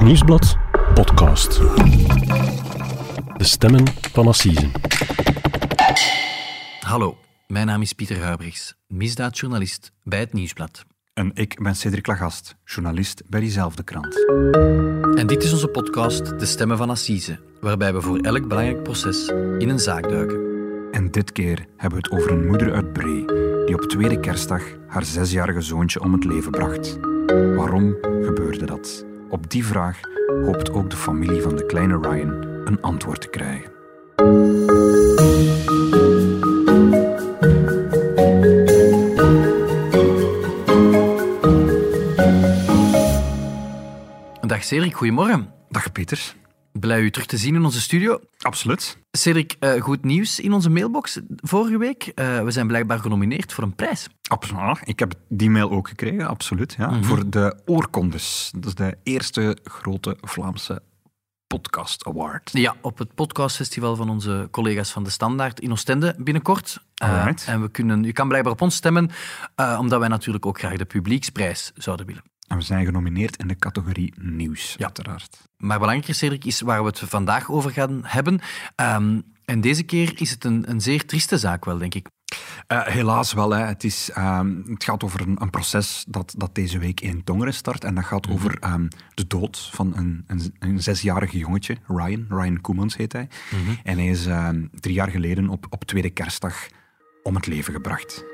Het Nieuwsblad podcast. De stemmen van Assise. Hallo, mijn naam is Pieter Huibrechts, misdaadjournalist bij het Nieuwsblad. En ik ben Cedric Lagast, journalist bij diezelfde krant. En dit is onze podcast De Stemmen van Assise, waarbij we voor elk belangrijk proces in een zaak duiken. En dit keer hebben we het over een moeder uit Bree die op tweede kerstdag haar zesjarige zoontje om het leven bracht. Waarom gebeurde dat? Op die vraag hoopt ook de familie van de kleine Ryan een antwoord te krijgen. Dag Cedric, goedemorgen. Dag Peter. Blij u terug te zien in onze studio. Absoluut. Cedric, eh, goed nieuws in onze mailbox vorige week. Eh, we zijn blijkbaar genomineerd voor een prijs. Absoluut. Ik heb die mail ook gekregen, absoluut. Ja. Voor de Oorkondes. Dat is de eerste grote Vlaamse Podcast Award. Ja, op het podcastfestival van onze collega's van De Standaard in Oostende binnenkort. Eh, en we kunnen, u kan blijkbaar op ons stemmen, omdat wij natuurlijk ook graag de publieksprijs zouden willen. En we zijn genomineerd in de categorie nieuws, uiteraard. Maar belangrijker, Cedric, is waar we het vandaag over gaan hebben. Ehm, en deze keer is het een, een zeer trieste zaak wel, denk ik. Eh, helaas wel. Hè. Het, is, ehm, het gaat over een, een proces dat, dat deze week in Tongeren start. En dat gaat over ehm, de dood van een, een, een zesjarige jongetje, Ryan. Ryan Koemans heet hij. En hij is drie jaar geleden op, op tweede kerstdag om het leven gebracht.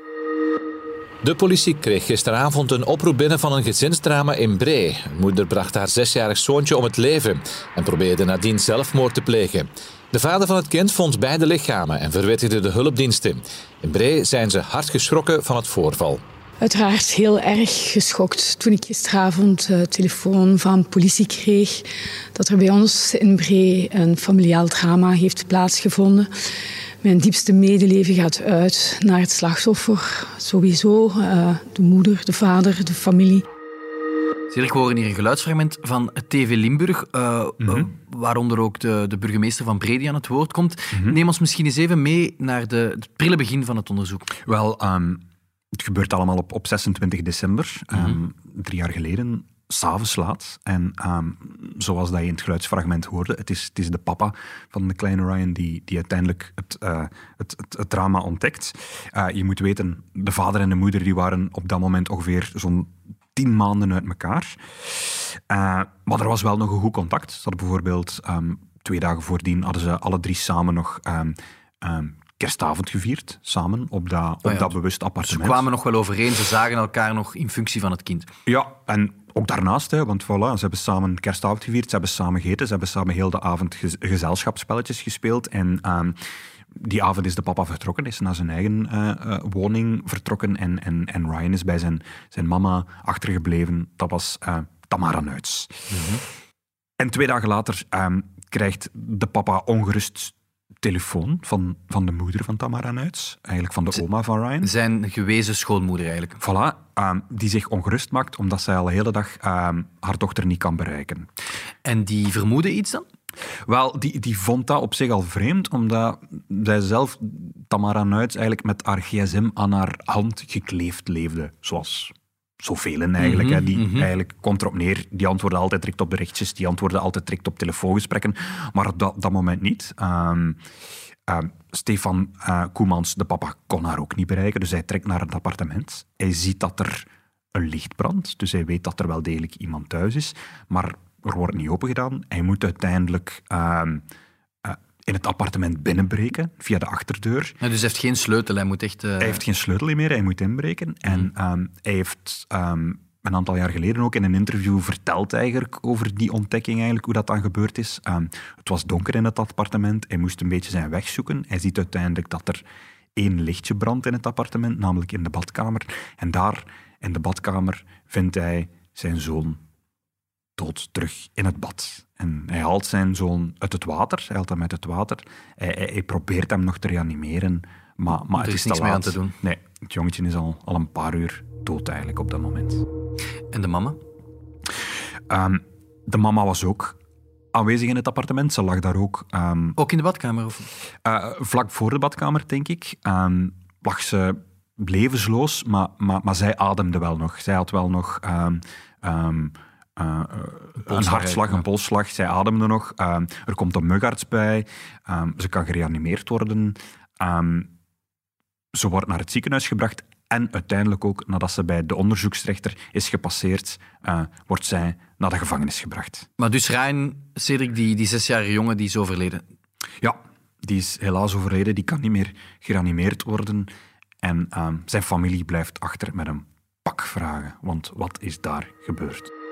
De politie kreeg gisteravond een oproep binnen van een gezinsdrama in Bree. Een moeder bracht haar zesjarig zoontje om het leven en probeerde nadien zelfmoord te plegen. De vader van het kind vond beide lichamen en verwittigde de hulpdiensten. In Bree zijn ze hard geschrokken van het voorval. Uiteraard heel erg geschokt toen ik gisteravond uh, telefoon van politie kreeg dat er bij ons in Bree een familiaal drama heeft plaatsgevonden. Mijn diepste medeleven gaat uit naar het slachtoffer, sowieso, uh, de moeder, de vader, de familie. Cedric, we horen hier een geluidsfragment van TV Limburg, uh, Mhm. uh, waaronder ook de, de burgemeester van Brede aan het woord komt. Neem ons misschien eens even mee naar de, het prille begin van het onderzoek. Wel, ehm, het gebeurt allemaal op, op 26 december, ehm, drie jaar geleden. S'avonds laat. En ehm, zoals dat je in het geluidsfragment hoorde, het is, het is de papa van de kleine Ryan die, die uiteindelijk het, eh, het, het, het drama ontdekt. Eh, je moet weten, de vader en de moeder die waren op dat moment ongeveer zo'n tien maanden uit elkaar. Eh, maar er was wel nog een goed contact. Ze hadden bijvoorbeeld ehm, twee dagen voordien hadden ze alle drie samen nog ehm, kerstavond gevierd, samen op dat, op Oh ja, dat bewust Ze appartement. kwamen nog wel overeen, ze zagen elkaar nog in functie van het kind. Ja, en ook daarnaast, hè, want voilà, ze hebben samen kerstavond gevierd, ze hebben samen gegeten, ze hebben samen heel de avond gez- gezelschapsspelletjes gespeeld. En ehm, die avond is de papa vertrokken, is naar zijn eigen eh, eh, woning vertrokken. En, en, en Ryan is bij zijn, zijn mama achtergebleven. Dat was eh, Tamara Nuits. En twee dagen later ehm, krijgt de papa ongerust telefoon van, van de moeder van Tamara Nuits, eigenlijk van de oma van Ryan. Zijn gewezen schoonmoeder eigenlijk. Voilà, ehm, die zich ongerust maakt omdat zij al de hele dag ehm, haar dochter niet kan bereiken. En die vermoeden iets dan? Wel, die, die vond dat op zich al vreemd, omdat zij zelf, Tamara Nuits, eigenlijk met haar gsm aan haar hand gekleefd leefde. Zoals zoveel eigenlijk. hè. Die eigenlijk komt erop neer, die antwoordde altijd direct op berichtjes, die antwoordde altijd direct op telefoongesprekken, maar op dat, dat moment niet. Ehm, ehm, Stefan eh, Koemans, de papa, kon haar ook niet bereiken, dus hij trekt naar het appartement. Hij ziet dat er een licht brandt, dus hij weet dat er wel degelijk iemand thuis is, maar er wordt niet opengedaan. Hij moet uiteindelijk ehm, eh, in het appartement binnenbreken, via de achterdeur. Ja, dus hij heeft geen sleutel, hij moet echt... eh, Hij heeft geen sleutel meer, hij moet inbreken. En ehm, hij heeft ehm, een aantal jaar geleden ook in een interview verteld eigenlijk over die ontdekking, eigenlijk, hoe dat dan gebeurd is. Ehm, het was donker in het appartement, hij moest een beetje zijn weg zoeken. Hij ziet uiteindelijk dat er één lichtje brandt in het appartement, namelijk in de badkamer. En daar, in de badkamer, vindt hij zijn zoon dood terug in het bad. En hij haalt zijn zoon uit het water, hij haalt hem uit het water. Hij, hij, hij probeert hem nog te reanimeren, maar, maar het is is niks meer aan te doen. Nee, het jongetje is al, al een paar uur dood eigenlijk op dat moment. En de mama? Ehm, de mama was ook aanwezig in het appartement. Ze lag daar ook ehm, Ook in de badkamer? Of? eh, vlak voor de badkamer, denk ik. Ehm, lag ze levensloos, maar, maar, maar zij ademde wel nog. Zij had wel nog uh, een hartslag, een polsslag. Zij ademde nog. Uh, er komt een mugarts bij. Um, ze kan gereanimeerd worden. Um, ze wordt naar het ziekenhuis gebracht. En uiteindelijk ook, nadat ze bij de onderzoeksrechter is gepasseerd, uh, wordt zij naar de gevangenis gebracht. Maar dus Ryan, Cedric, die, die zesjarige jongen, die is overleden? Ja, die is helaas overleden. Die kan niet meer gereanimeerd worden. En zijn familie blijft achter met een pak vragen. Want wat is daar gebeurd?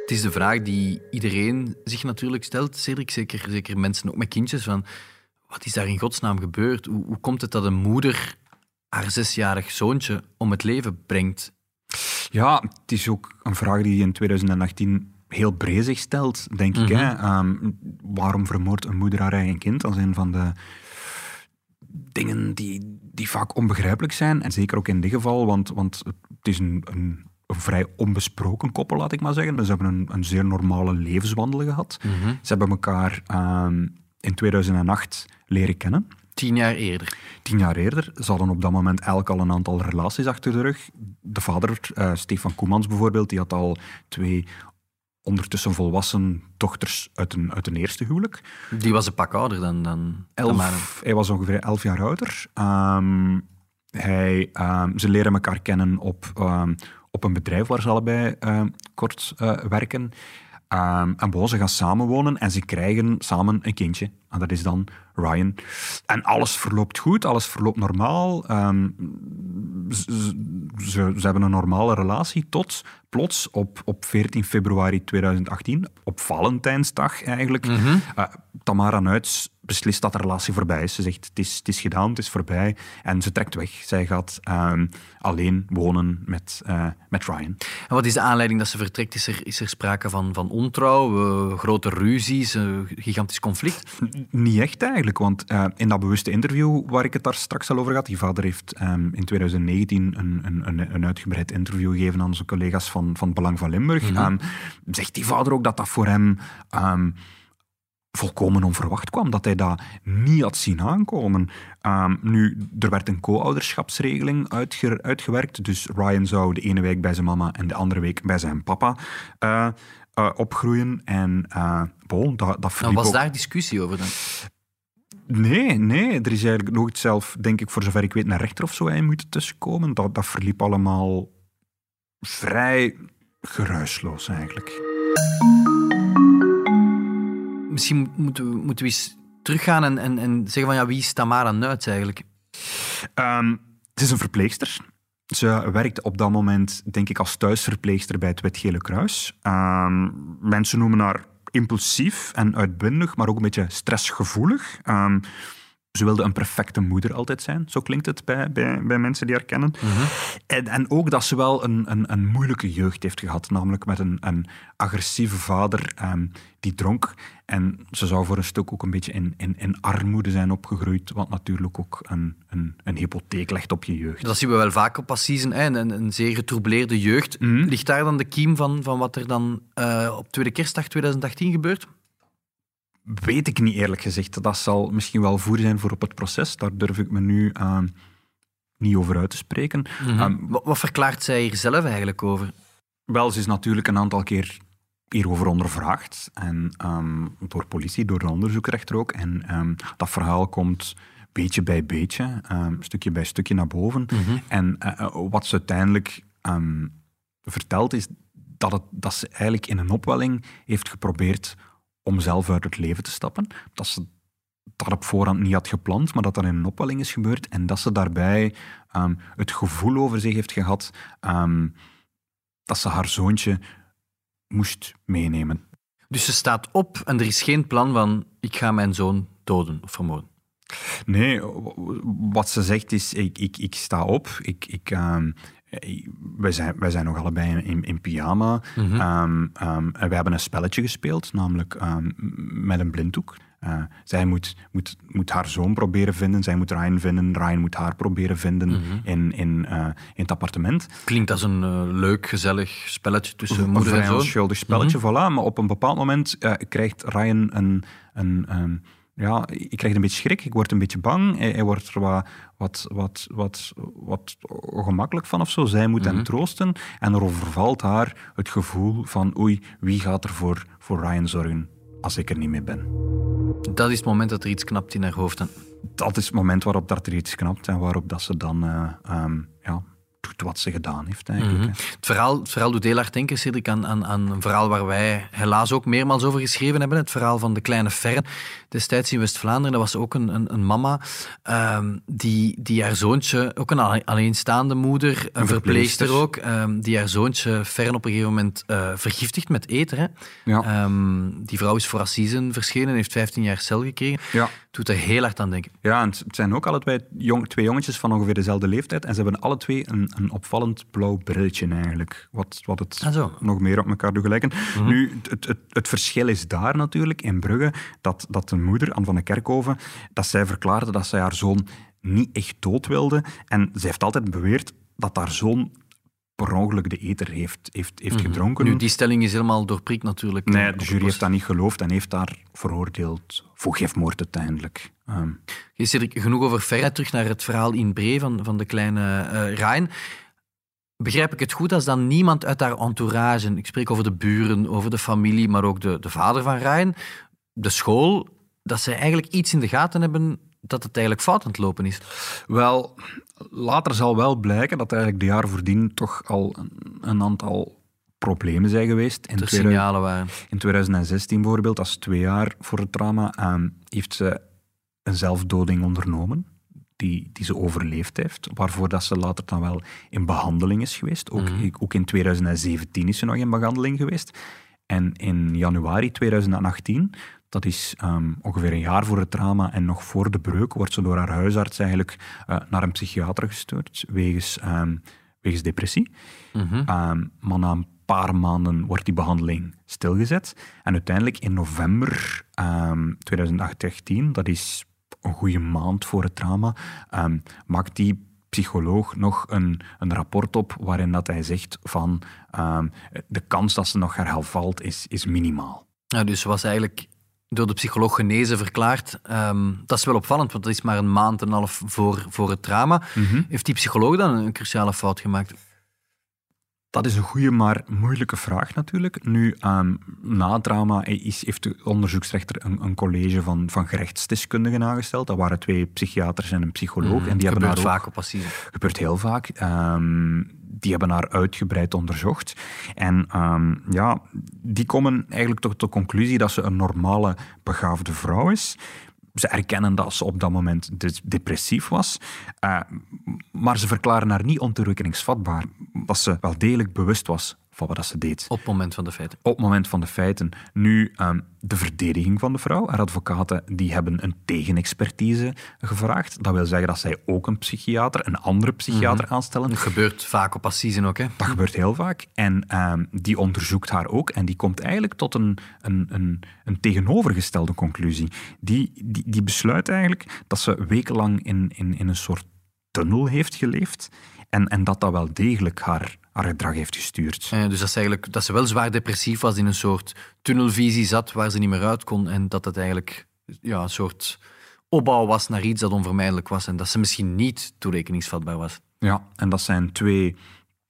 Het is de vraag die iedereen zich natuurlijk stelt, Cedric, zeker, zeker mensen ook met kindjes, van wat is daar in godsnaam gebeurd? Hoe, hoe komt het dat een moeder haar zesjarig zoontje om het leven brengt? Ja, het is ook een vraag die in 2018 heel breed zich stelt, denk ik. Hè? Mhm. Ehm, waarom vermoordt een moeder haar eigen kind? Is een van de dingen die, die vaak onbegrijpelijk zijn. En zeker ook in dit geval, want, want het is een, een, een vrij onbesproken koppel, laat ik maar zeggen. Ze hebben een, een zeer normale levenswandel gehad. Mhm. Ze hebben elkaar um, in 2008 leren kennen. Tien jaar eerder. Tien jaar eerder. Ze hadden op dat moment elk al een aantal relaties achter de rug. De vader, uh, Stefan Koemans bijvoorbeeld, die had al twee ondertussen volwassen dochters uit een, uit een eerste huwelijk. Die was een pak ouder dan, dan, elf, Hij was ongeveer elf jaar ouder. Um, hij, um, ze leren elkaar kennen op, um, op een bedrijf waar ze allebei kort uh, werken. En bon, ze gaan samenwonen en ze krijgen samen een kindje. En dat is dan Ryan. En alles verloopt goed, alles verloopt normaal. Um, ze, ze, ze, hebben een normale relatie tot plots op, op 14 februari 2018, op Valentijnsdag eigenlijk, mm -hmm. uh, Tamara Nuits beslist dat de relatie voorbij is. Ze zegt, het is, het is gedaan, het is voorbij. En ze trekt weg. Zij gaat um, alleen wonen met, uh, met Ryan. En wat is de aanleiding dat ze vertrekt? Is er, is er sprake van, van ontrouw, uh, grote ruzies, gigantisch conflict? Niet echt eigenlijk, want uh, in dat bewuste interview waar ik het daar straks al over had, die vader heeft um, in 2019 een, een, een, uitgebreid interview gegeven aan zijn collega's van, van Belang van Limburg. Mm -hmm. um, zegt die vader ook dat dat voor hem um, volkomen onverwacht kwam, dat hij dat niet had zien aankomen. Um, nu, er werd een co-ouderschapsregeling uitge uitgewerkt, dus Ryan zou de ene week bij zijn mama en de andere week bij zijn papa uh, uh, opgroeien. En uh, bon, dat, dat nou, was ook... daar discussie over dan? Nee, nee, er is eigenlijk nooit zelf, denk ik, voor zover ik weet, een rechter of zo in moeten tussenkomen. Dat, dat verliep allemaal vrij geruisloos eigenlijk. Misschien moeten we, moeten we eens teruggaan en, en, en zeggen van ja, wie is Tamara Nuits eigenlijk? Um, het is een verpleegster. Ze werkt op dat moment, denk ik, als thuisverpleegster bij het Wetgele Kruis. Um, mensen noemen haar impulsief en uitbundig, maar ook een beetje stressgevoelig. Um, ze wilde een perfecte moeder altijd zijn, zo klinkt het bij, bij, bij mensen die haar kennen. Mhm. en, en ook dat ze wel een, een, een moeilijke jeugd heeft gehad, namelijk met een, een agressieve vader um, die dronk. En ze zou voor een stuk ook een beetje in, in, in armoede zijn opgegroeid, wat natuurlijk ook een, een, een hypotheek legt op je jeugd. Dat zien we wel vaak op Assisen, hè? Een, een zeer getroubleerde jeugd. Mm Ligt daar dan de kiem van, van wat er dan uh, op Tweede Kerstdag 2018 gebeurt? Weet ik niet eerlijk gezegd. Dat zal misschien wel voer zijn voor op het proces. Daar durf ik me nu uh, niet over uit te spreken. Mm -hmm. um, wat, wat, verklaart zij hier zelf eigenlijk over? Wel, ze is natuurlijk een aantal keer hierover ondervraagd. En um, door politie, door de onderzoekrechter ook. En um, dat verhaal komt beetje bij beetje, stukje bij stukje naar boven. Mm -hmm. En uh, wat ze uiteindelijk vertelt is dat, het, dat ze eigenlijk in een opwelling heeft geprobeerd om zelf uit het leven te stappen. Dat ze dat op voorhand niet had gepland, maar dat dat in een opwelling is gebeurd. En dat ze daarbij um, het gevoel over zich heeft gehad um, dat ze haar zoontje moest meenemen. Dus ze staat op en er is geen plan van ik ga mijn zoon doden of vermoorden? Nee, wat ze zegt is ik, ik, ik sta op, ik, ik, um, wij zijn, wij zijn nog allebei in, in pyjama. Mm -hmm. um, um, en we hebben een spelletje gespeeld, namelijk um, met een blinddoek. Uh, zij moet, moet, moet haar zoon proberen vinden, zij moet Ryan vinden, Ryan moet haar proberen vinden mm -hmm. in, in, uh, in het appartement. Klinkt als een uh, leuk, gezellig spelletje tussen een moeder en zoon. Een onschuldig spelletje, mm -hmm. voilà. Maar op een bepaald moment krijgt Ryan een, een, een ja, ik krijg een beetje schrik, ik word een beetje bang, hij, hij wordt er wat, wat, wat, wat, wat ongemakkelijk van of zo. Zij moet hem troosten en er overvalt haar het gevoel van oei, wie gaat er voor, voor Ryan zorgen als ik er niet meer ben? Dat is het moment dat er iets knapt in haar hoofd. Dat is het moment waarop dat er iets knapt en waarop dat ze dan eh, ehm, ja, doet wat ze gedaan heeft eigenlijk. hè. Het verhaal, het verhaal doet heel hard denken, Cedric, aan, aan, aan een verhaal waar wij helaas ook meermaals over geschreven hebben. Het verhaal van de kleine Fern. Destijds in West-Vlaanderen, dat was ook een, een, een mama ehm, die, die haar zoontje, ook een alle- alleenstaande moeder, een, verpleegster verpleegster. ook, ehm, die haar zoontje Fern op een gegeven moment eh, vergiftigt met eten. Hè. Ja. Ehm, die vrouw is voor assisen verschenen, heeft 15 jaar cel gekregen. Ja. Doet er heel hard aan denken. Ja, en het zijn ook alle twee, jong, twee jongetjes van ongeveer dezelfde leeftijd. En ze hebben alle twee een, een opvallend blauw brilletje eigenlijk. Wat, wat het Ah. Mhm. nog meer op elkaar doet gelijken. Nu, het, het, het verschil is daar natuurlijk, in Brugge, dat, dat de moeder, Anne van de Kerkhoven, dat zij verklaarde dat zij haar zoon niet echt dood wilde. En zij heeft altijd beweerd dat haar zoon per ongeluk de eter heeft, heeft, heeft gedronken. Mhm. Nu, die stelling is helemaal doorprikt natuurlijk. Nee, eh, de jury heeft dat niet geloofd en heeft haar veroordeeld voor gifmoord uiteindelijk. Cedric, genoeg over Ferret. Terug naar het verhaal in Bree van, van de kleine Ryan. Begrijp ik het goed als dan niemand uit haar entourage, ik spreek over de buren, over de familie, maar ook de, de vader van Ryan, de school, dat zij eigenlijk iets in de gaten hebben dat het eigenlijk fout aan het lopen is? Wel, later zal wel blijken dat eigenlijk de jaren voordien toch al een, een aantal problemen zijn geweest. In, Er 2000 signalen waren. in 2016 bijvoorbeeld, dat is twee jaar voor het drama, ehm, heeft ze een zelfdoding ondernomen. Die, die ze overleefd heeft, waarvoor dat ze later dan wel in behandeling is geweest. Ook, ook in 2017 is ze nog in behandeling geweest. En in januari 2018, dat is ehm, ongeveer een jaar voor het drama en nog voor de breuk, wordt ze door haar huisarts eigenlijk eh, naar een psychiater gestuurd, wegens, ehm, wegens depressie. Ehm, maar na een paar maanden wordt die behandeling stilgezet. En uiteindelijk in november ehm, 2018, dat is een goede maand voor het drama, maakt die psycholoog nog een, een rapport op waarin dat hij zegt van de kans dat ze nog hervalt is, is minimaal. Ja, dus ze was eigenlijk door de psycholoog genezen verklaard. Ehm, dat is wel opvallend, want dat is maar een maand en een half voor, voor het drama. Heeft die psycholoog dan een cruciale fout gemaakt? Dat is een goede, maar moeilijke vraag natuurlijk. Nu, ehm, na het drama is, heeft de onderzoeksrechter een, een college van, van gerechtsdeskundigen aangesteld. Dat waren twee psychiaters en een psycholoog. en die hebben gebeurt haar ook- vaak op assise. gebeurt heel vaak. Ehm, die hebben haar uitgebreid onderzocht. En ehm, ja, die komen eigenlijk tot de conclusie dat ze een normale, begaafde vrouw is. Ze erkennen dat ze op dat moment dus depressief was. Eh, maar ze verklaren haar niet ontoerekeningsvatbaar. Dat ze wel degelijk bewust was van wat ze deed Op het moment van de feiten. op het moment van de feiten. Nu, ehm, de verdediging van de vrouw, haar advocaten, die hebben een tegenexpertise gevraagd. Dat wil zeggen dat zij ook een psychiater, een andere psychiater aanstellen. Dat gebeurt vaak op assise ook, hè? Dat gebeurt heel vaak. En ehm, die onderzoekt haar ook. En die komt eigenlijk tot een, een, een, een tegenovergestelde conclusie. Die, die, die besluit eigenlijk dat ze wekenlang in, in, in een soort tunnel heeft geleefd. En, en dat dat wel degelijk haar, haar gedrag heeft gestuurd. Eh, dus dat ze, eigenlijk, dat ze wel zwaar depressief was, in een soort tunnelvisie zat waar ze niet meer uit kon. En dat het eigenlijk ja, een soort opbouw was naar iets dat onvermijdelijk was. En dat ze misschien niet toerekeningsvatbaar was. Ja, en dat zijn twee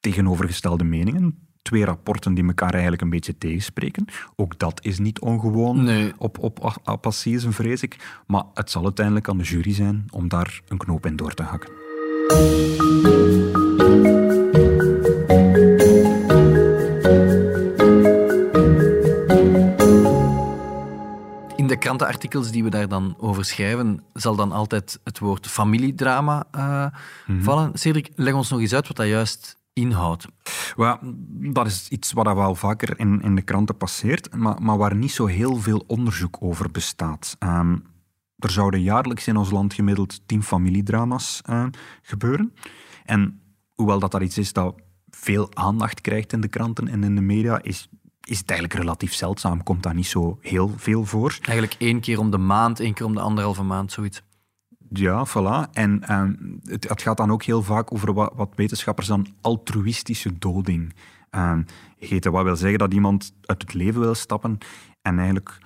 tegenovergestelde meningen. Twee rapporten die elkaar eigenlijk een beetje tegenspreken. Ook dat is niet ongewoon Nee. op, op, op assisen, vrees ik. Maar het zal uiteindelijk aan de jury zijn om daar een knoop in door te hakken. In de krantenartikels die we daar dan over schrijven, zal dan altijd het woord familiedrama eh, vallen. Cedric, leg ons nog eens uit wat dat juist inhoudt. Wel, dat is iets wat wel vaker in, in de kranten passeert, maar, maar waar niet zo heel veel onderzoek over bestaat. Ehm, er zouden jaarlijks in ons land gemiddeld tien familiedrama's eh, gebeuren. En hoewel dat, dat iets is dat veel aandacht krijgt in de kranten en in de media, is, is het eigenlijk relatief zeldzaam. Komt dat niet zo heel veel voor. Eigenlijk één keer om de maand, één keer om de anderhalve maand, zoiets. Ja, voilà. En ehm, het, het gaat dan ook heel vaak over wat, wat wetenschappers dan altruïstische doding ehm heten. Wat wil zeggen dat iemand uit het leven wil stappen en eigenlijk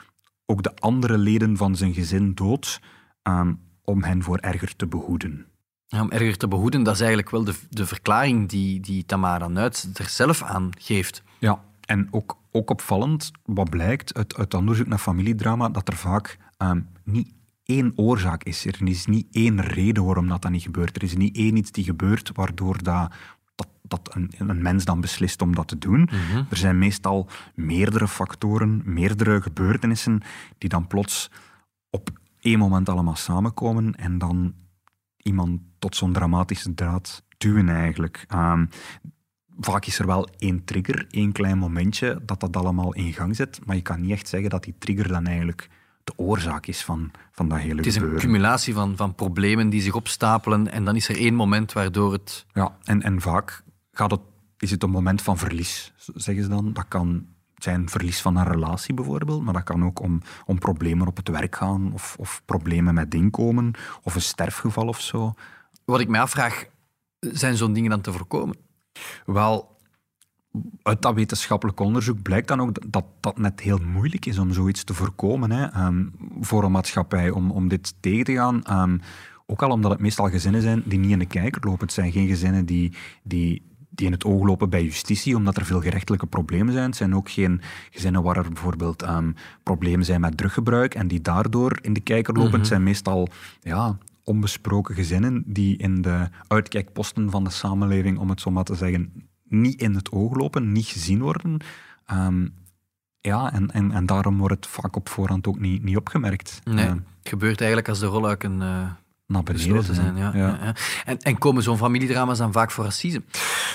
ook de andere leden van zijn gezin dood ehm, om hen voor erger te behoeden. Ja, om erger te behoeden, dat is eigenlijk wel de, de verklaring die, die Tamara Nuit er zelf aan geeft. Ja, en ook, ook opvallend, wat blijkt uit, uit onderzoek naar familiedrama, dat er vaak ehm, niet één oorzaak is. Er is niet één reden waarom dat, dat niet gebeurt. Er is niet één iets die gebeurt waardoor dat, dat, dat een, een mens dan beslist om dat te doen. Mhm. Er zijn meestal meerdere factoren, meerdere gebeurtenissen die dan plots op één moment allemaal samenkomen en dan iemand tot zo'n dramatische draad duwen eigenlijk. Ehm, vaak is er wel één trigger, één klein momentje dat dat allemaal in gang zet, maar je kan niet echt zeggen dat die trigger dan eigenlijk de oorzaak is van, van dat hele Het is een gebeuren. cumulatie van, van problemen die zich opstapelen en dan is er één moment waardoor het... Ja, en, en vaak gaat het, is het een moment van verlies, zeggen ze dan. Dat kan zijn verlies van een relatie bijvoorbeeld, maar dat kan ook om, om problemen op het werk gaan of, of problemen met inkomen of een sterfgeval of zo. Wat ik mij afvraag, zijn zo'n dingen dan te voorkomen? Wel, uit dat wetenschappelijk onderzoek blijkt dan ook dat dat net heel moeilijk is om zoiets te voorkomen hè, ehm, voor een maatschappij, om, om dit tegen te gaan. Ehm, ook al omdat het meestal gezinnen zijn die niet in de kijker lopen. Het zijn geen gezinnen die, die, die in het oog lopen bij justitie, omdat er veel gerechtelijke problemen zijn. Het zijn ook geen gezinnen waar er bijvoorbeeld ehm, problemen zijn met druggebruik en die daardoor in de kijker lopen. Het zijn meestal ja, onbesproken gezinnen die in de uitkijkposten van de samenleving, om het zo maar te zeggen, niet in het oog lopen, niet gezien worden. Ehm, ja, en, en, en daarom wordt het vaak op voorhand ook niet, niet opgemerkt. Nee, Ehm, het gebeurt eigenlijk als de rolluiken eh naar zijn. Ja, ja. ja. En, en komen zo'n familiedrama's dan vaak voor assise?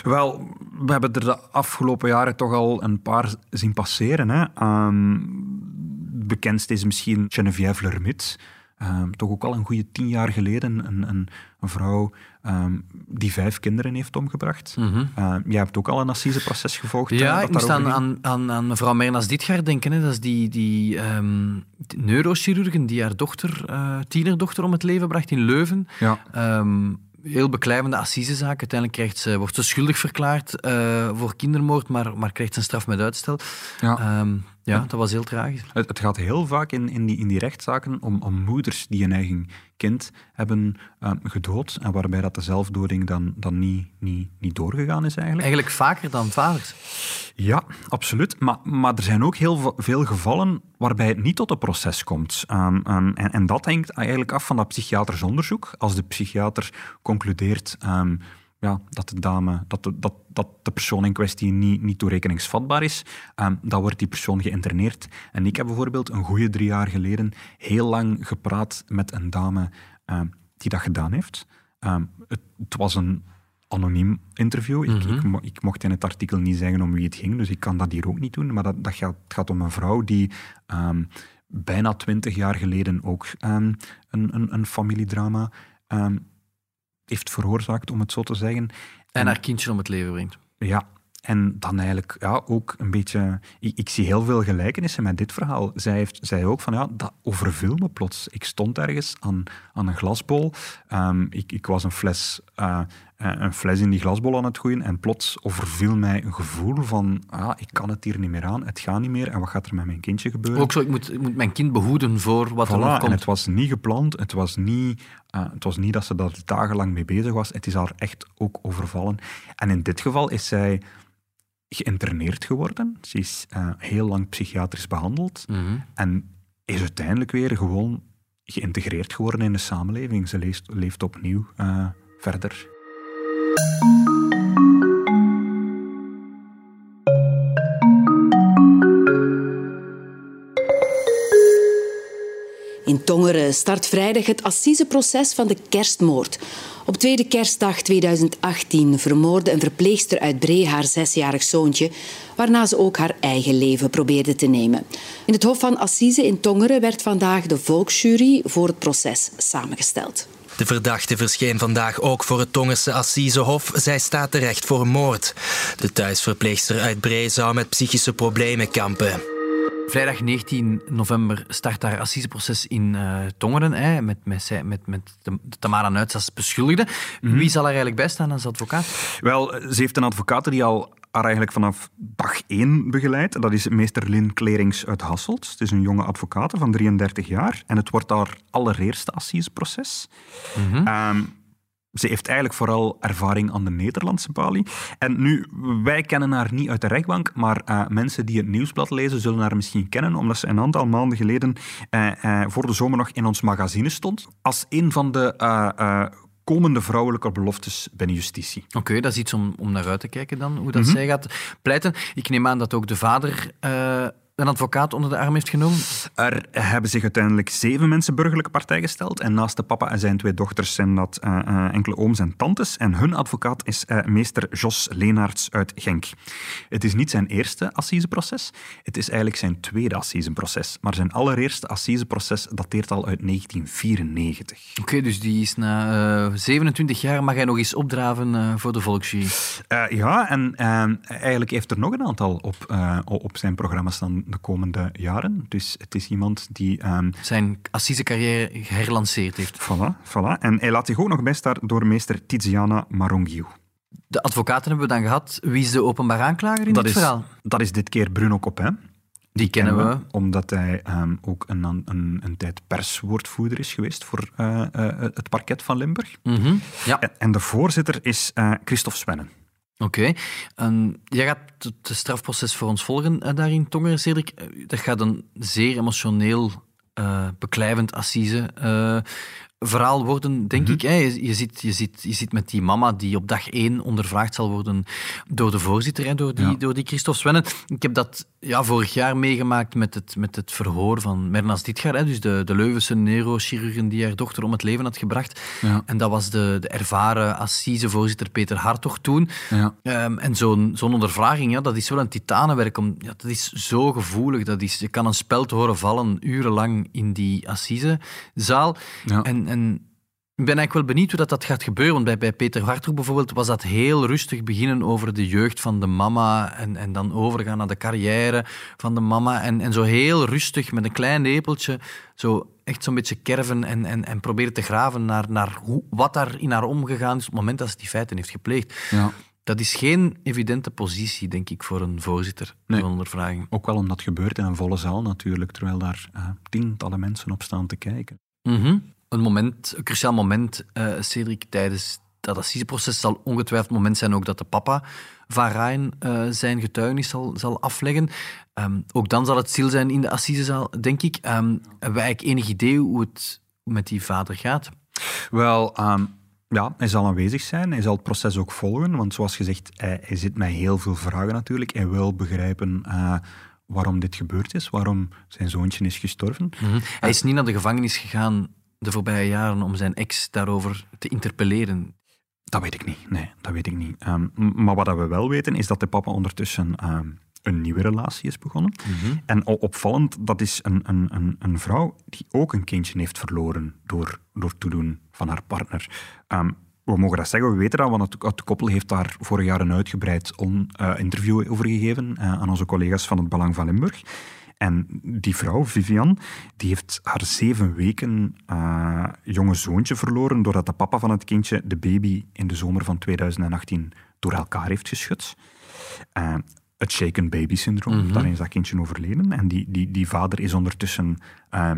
Wel, we hebben er de afgelopen jaren toch al een paar zien passeren. Hè. Ehm, bekendst is misschien Geneviève Lermit. Ehm, toch ook al een goede tien jaar geleden een, een, een vrouw ehm, die vijf kinderen heeft omgebracht. Ehm, jij hebt ook al een assiseproces gevolgd. eh, Ja, wat ik moest aan, aan, aan, aan mevrouw Mernas Ditgaard denken. Hè. Dat is die, die neurochirurgen die haar dochter, eh, tienerdochter om het leven bracht in Leuven. Ja. Heel beklijvende assisezaak. Uiteindelijk krijgt ze, wordt ze schuldig verklaard eh, voor kindermoord, maar, maar krijgt ze een straf met uitstel. Ja. Ja, dat was heel tragisch. Het, het gaat heel vaak in, in, die, in die rechtszaken om, om moeders die een eigen kind hebben ehm, gedood en waarbij dat de zelfdoding dan, dan niet, niet, niet doorgegaan is eigenlijk. Eigenlijk vaker dan vaders. Ja, absoluut. Maar, maar er zijn ook heel ve- veel gevallen waarbij het niet tot een proces komt. Ehm, ehm, en, en dat hangt eigenlijk af van dat psychiatrisch onderzoek. Als de psychiater concludeert ehm, ja, dat, de dame, dat, de, dat, dat de persoon in kwestie niet, niet toerekeningsvatbaar is, ehm, dan wordt die persoon geïnterneerd. En ik heb bijvoorbeeld een goede drie jaar geleden heel lang gepraat met een dame ehm, die dat gedaan heeft. Ehm, het, het was een anoniem interview. Ik, ik, mo- ik mocht in het artikel niet zeggen om wie het ging, dus ik kan dat hier ook niet doen. Maar dat, dat gaat, het gaat om een vrouw die bijna twintig jaar geleden ook een, een, een familiedrama heeft veroorzaakt, om het zo te zeggen. En haar kindje om het leven brengt. Ja, en dan eigenlijk ja, ook een beetje... Ik, ik zie heel veel gelijkenissen met dit verhaal. Zij heeft, zei ook van, ja, dat overviel me plots. Ik stond ergens aan, aan een glasbol. Ehm, ik, ik was een fles, eh, een fles in die glasbol aan het gooien en plots overviel mij een gevoel van, ah, ik kan het hier niet meer aan, het gaat niet meer en wat gaat er met mijn kindje gebeuren? Ook zo, ik moet, ik moet mijn kind behoeden voor wat er nog en komt. het was niet gepland, het was niet, eh, het was niet dat ze daar dagenlang mee bezig was. Het is haar echt ook overvallen. En in dit geval is zij geïnterneerd geworden. Ze is eh, heel lang psychiatrisch behandeld Mhm. en is uiteindelijk weer gewoon geïntegreerd geworden in de samenleving. Ze leeft, leeft opnieuw eh, verder. In Tongeren start vrijdag het assiseproces van de kerstmoord. Op tweede kerstdag 2018 vermoordde een verpleegster uit Bree haar zesjarig zoontje, waarna ze ook haar eigen leven probeerde te nemen. In het Hof van Assise in Tongeren werd vandaag de volksjury voor het proces samengesteld. De verdachte verscheen vandaag ook voor het Tongerse Assisehof. Zij staat terecht voor moord. De thuisverpleegster uit Bree zou met psychische problemen kampen. Vrijdag 19 november start haar assiseproces in eh, Tongeren, hè, met, met, zij- met, met de, de Tamara Nuits als beschuldigde. Mhm. Wie zal er eigenlijk bij staan als advocaat? Wel, ze heeft een advocaat die al haar eigenlijk vanaf dag één begeleid. Dat is meester Lin Klerings uit Hasselt. Het is een jonge advocaat van 33 jaar. En het wordt haar allereerste assiseproces. Mm ze heeft eigenlijk vooral ervaring aan de Nederlandse balie. En nu, wij kennen haar niet uit de rechtbank, maar uh, mensen die het nieuwsblad lezen zullen haar misschien kennen, omdat ze een aantal maanden geleden uh, uh, voor de zomer nog in ons magazine stond. Als een van de komende vrouwelijke beloftes binnen justitie. Oké, dat is iets om, om naar uit te kijken dan, hoe dat mm -hmm. zij gaat pleiten. Ik neem aan dat ook de vader een advocaat onder de arm heeft genomen? Er hebben zich uiteindelijk zeven mensen burgerlijke partij gesteld. En naast de papa en zijn twee dochters zijn dat uh, uh, enkele ooms en tantes. En hun advocaat is uh, meester Jos Leenaerts uit Genk. Het is niet zijn eerste assiseproces. Het is eigenlijk zijn tweede assiseproces. Maar zijn allereerste assiseproces dateert al uit 1994. Oké, okay, dus die is na 27 jaar mag hij nog eens opdraven voor de volksjury? ja, en eigenlijk heeft er nog een aantal op, op zijn programma staan de komende jaren. Dus het is iemand die... Um, Zijn assise-carrière herlanceerd heeft. Voilà, voilà. En hij laat zich ook nog bijstaan door meester Tiziana Marongiu. De advocaten hebben we dan gehad. Wie is de openbaar aanklager in dat dit is, verhaal? Dat is dit keer Bruno Copin. Die kennen we. Omdat hij um, ook een, een, een, tijd perswoordvoerder is geweest voor uh, uh, het parket van Limburg. Mm -hmm. ja. en, en, de voorzitter is uh, Christophe Svennen. Oké. Okay. jij gaat het strafproces voor ons volgen uh, daarin, Tonger, Cedric. Dat gaat een zeer emotioneel, uh, beklijvend assise verhaal worden, denk mm -hmm. ik. Hè. Je, zit, je, zit, je zit met die mama die op dag één ondervraagd zal worden door de voorzitter, door, die, ja. door die Christophe Svennen. Ik heb dat ja, vorig jaar meegemaakt met het, met het verhoor van Mernas hè, dus de, de Leuvense neurochirurgen die haar dochter om het leven had gebracht. Ja. En dat was de, de ervaren assisevoorzitter Peter Hartog toen. Ja. Um, en zo'n zo'n ondervraging, ja, dat is wel een titanenwerk. Om, ja, dat is zo gevoelig. Dat is, je kan een spel te horen vallen urenlang in die assisezaal. Ja. En, en ik ben eigenlijk wel benieuwd hoe dat, dat gaat gebeuren. Want bij, bij Peter Hartog bijvoorbeeld was dat heel rustig beginnen over de jeugd van de mama en, en dan overgaan naar de carrière van de mama. En, en zo heel rustig met een klein lepeltje zo echt zo'n beetje kerven en, en, en proberen te graven naar, naar hoe, wat daar in haar omgegaan is op het moment dat ze die feiten heeft gepleegd. Ja. Dat is geen evidente positie, denk ik, voor een voorzitter Nee. ondervraging. Ook wel omdat het gebeurt in een volle zaal natuurlijk, terwijl daar uh, tientallen mensen op staan te kijken. Mhm. Een moment, een cruciaal moment, uh, Cedric, tijdens dat assiseproces zal ongetwijfeld het moment zijn ook dat de papa van Ryan uh, zijn getuigenis zal, zal afleggen. Um, ook dan zal het stil zijn in de assisezaal, denk ik. Um, hebben wij eigenlijk enig idee hoe het met die vader gaat? Wel, um, ja, hij zal aanwezig zijn. Hij zal het proces ook volgen. Want zoals gezegd, hij, hij zit met heel veel vragen natuurlijk. Hij wil begrijpen uh, waarom dit gebeurd is, waarom zijn zoontje is gestorven. Mm -hmm. Hij is niet naar de gevangenis gegaan de voorbije jaren om zijn ex daarover te interpelleren. Dat weet ik niet. Nee, dat weet ik niet. Um, maar wat we wel weten is dat de papa ondertussen um, een nieuwe relatie is begonnen. Mhm. Mm -hmm. En opvallend, dat is een, een, een, een, vrouw die ook een kindje heeft verloren door, door toedoen van haar partner. Um, we mogen dat zeggen, we weten dat, want het, het koppel heeft daar vorig jaar een uitgebreid on, uh, interview over gegeven uh, aan onze collega's van het Belang van Limburg. En die vrouw, Vivian, die heeft haar zeven weken uh, jonge zoontje verloren doordat de papa van het kindje de baby in de zomer van 2018 door elkaar heeft geschud. Uh, het shaken baby syndroom, mm -hmm. daarin is dat kindje overleden. En die, die, die vader is ondertussen uh,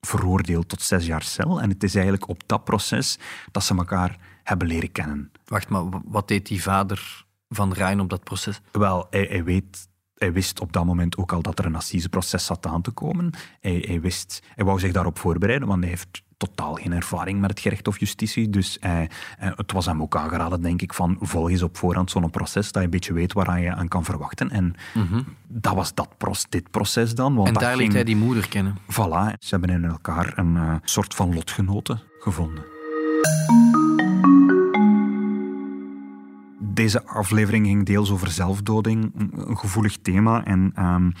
veroordeeld tot zes jaar cel. En het is eigenlijk op dat proces dat ze elkaar hebben leren kennen. Wacht, maar wat deed die vader van Rijn op dat proces? Wel, hij, hij weet hij wist op dat moment ook al dat er een assiseproces zat aan te komen. Hij, hij, wist, hij wou zich daarop voorbereiden, want hij heeft totaal geen ervaring met het gerecht of justitie. Dus hij, het was hem ook aangeraden, denk ik, van volg eens op voorhand zo'n proces, dat je een beetje weet waar je aan kan verwachten. En mm -hmm. dat was dat dit proces dan. Want en daar ging, liet hij die moeder kennen. Voilà, ze hebben in elkaar een uh, soort van lotgenoten gevonden. Deze aflevering ging deels over zelfdoding, een gevoelig thema. En um,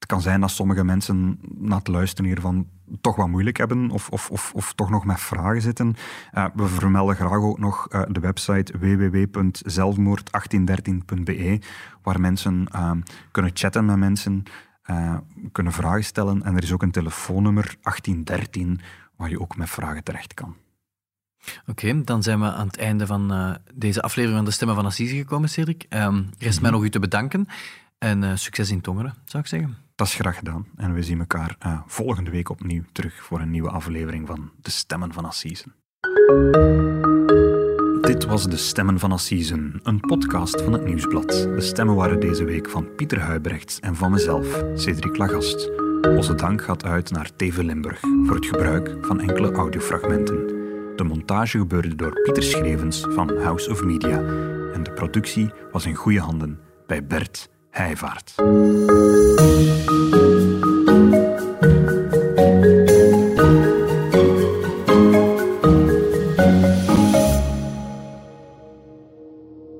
het kan zijn dat sommige mensen na het luisteren hiervan toch wat moeilijk hebben of, of, of, of toch nog met vragen zitten. Uh, we vermelden graag ook nog uh, de website www.zelfmoord1813.be, waar mensen uh, kunnen chatten met mensen, uh, kunnen vragen stellen. En er is ook een telefoonnummer 1813 waar je ook met vragen terecht kan. Oké, dan zijn we aan het einde van uh, deze aflevering van de Stemmen van Assise gekomen, Cedric. Um, rest mij nog u te bedanken en uh, succes in Tongeren, zou ik zeggen. Dat is graag gedaan. En we zien elkaar uh, volgende week opnieuw terug voor een nieuwe aflevering van De Stemmen van Assise. Dit was De Stemmen van Assisen, een podcast van het Nieuwsblad. De stemmen waren deze week van Pieter Huibrechts en van mezelf, Cedric Lagast. Onze dank gaat uit naar TV Limburg voor het gebruik van enkele audiofragmenten. De montage gebeurde door Pieter Schrevens van House of Media en de productie was in goede handen bij Bert Heijvaart.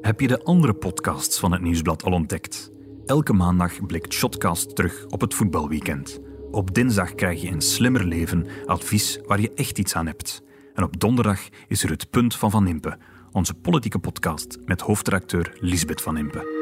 Heb je de andere podcasts van het Nieuwsblad al ontdekt? Elke maandag blikt Shotcast terug op het voetbalweekend. Op dinsdag krijg je een slimmer leven, advies waar je echt iets aan hebt. En op donderdag is er het Punt van Van Impe, onze politieke podcast met hoofdredacteur Lisbeth Van Impe.